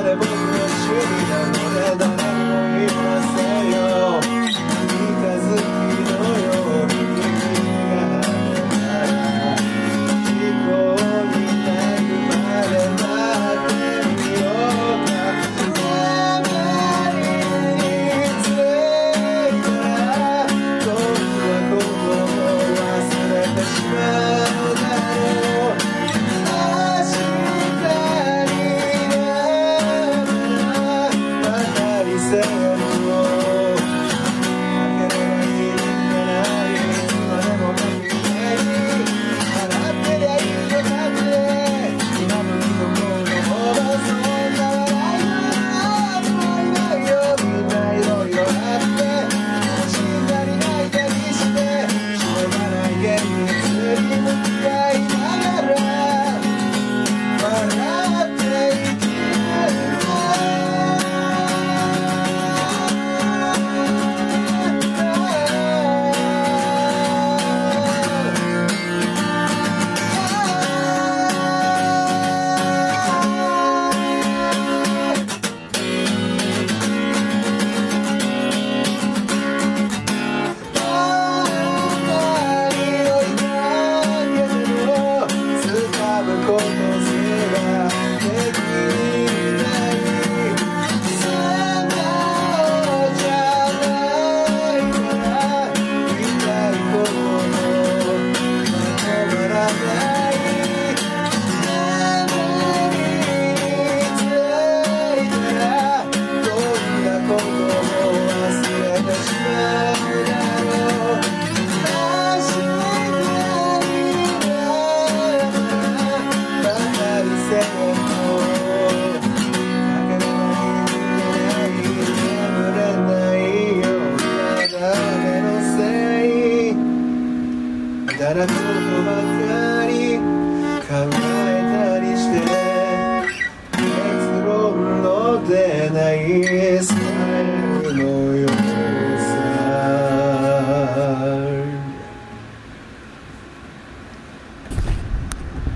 Haremos un chile de moneda da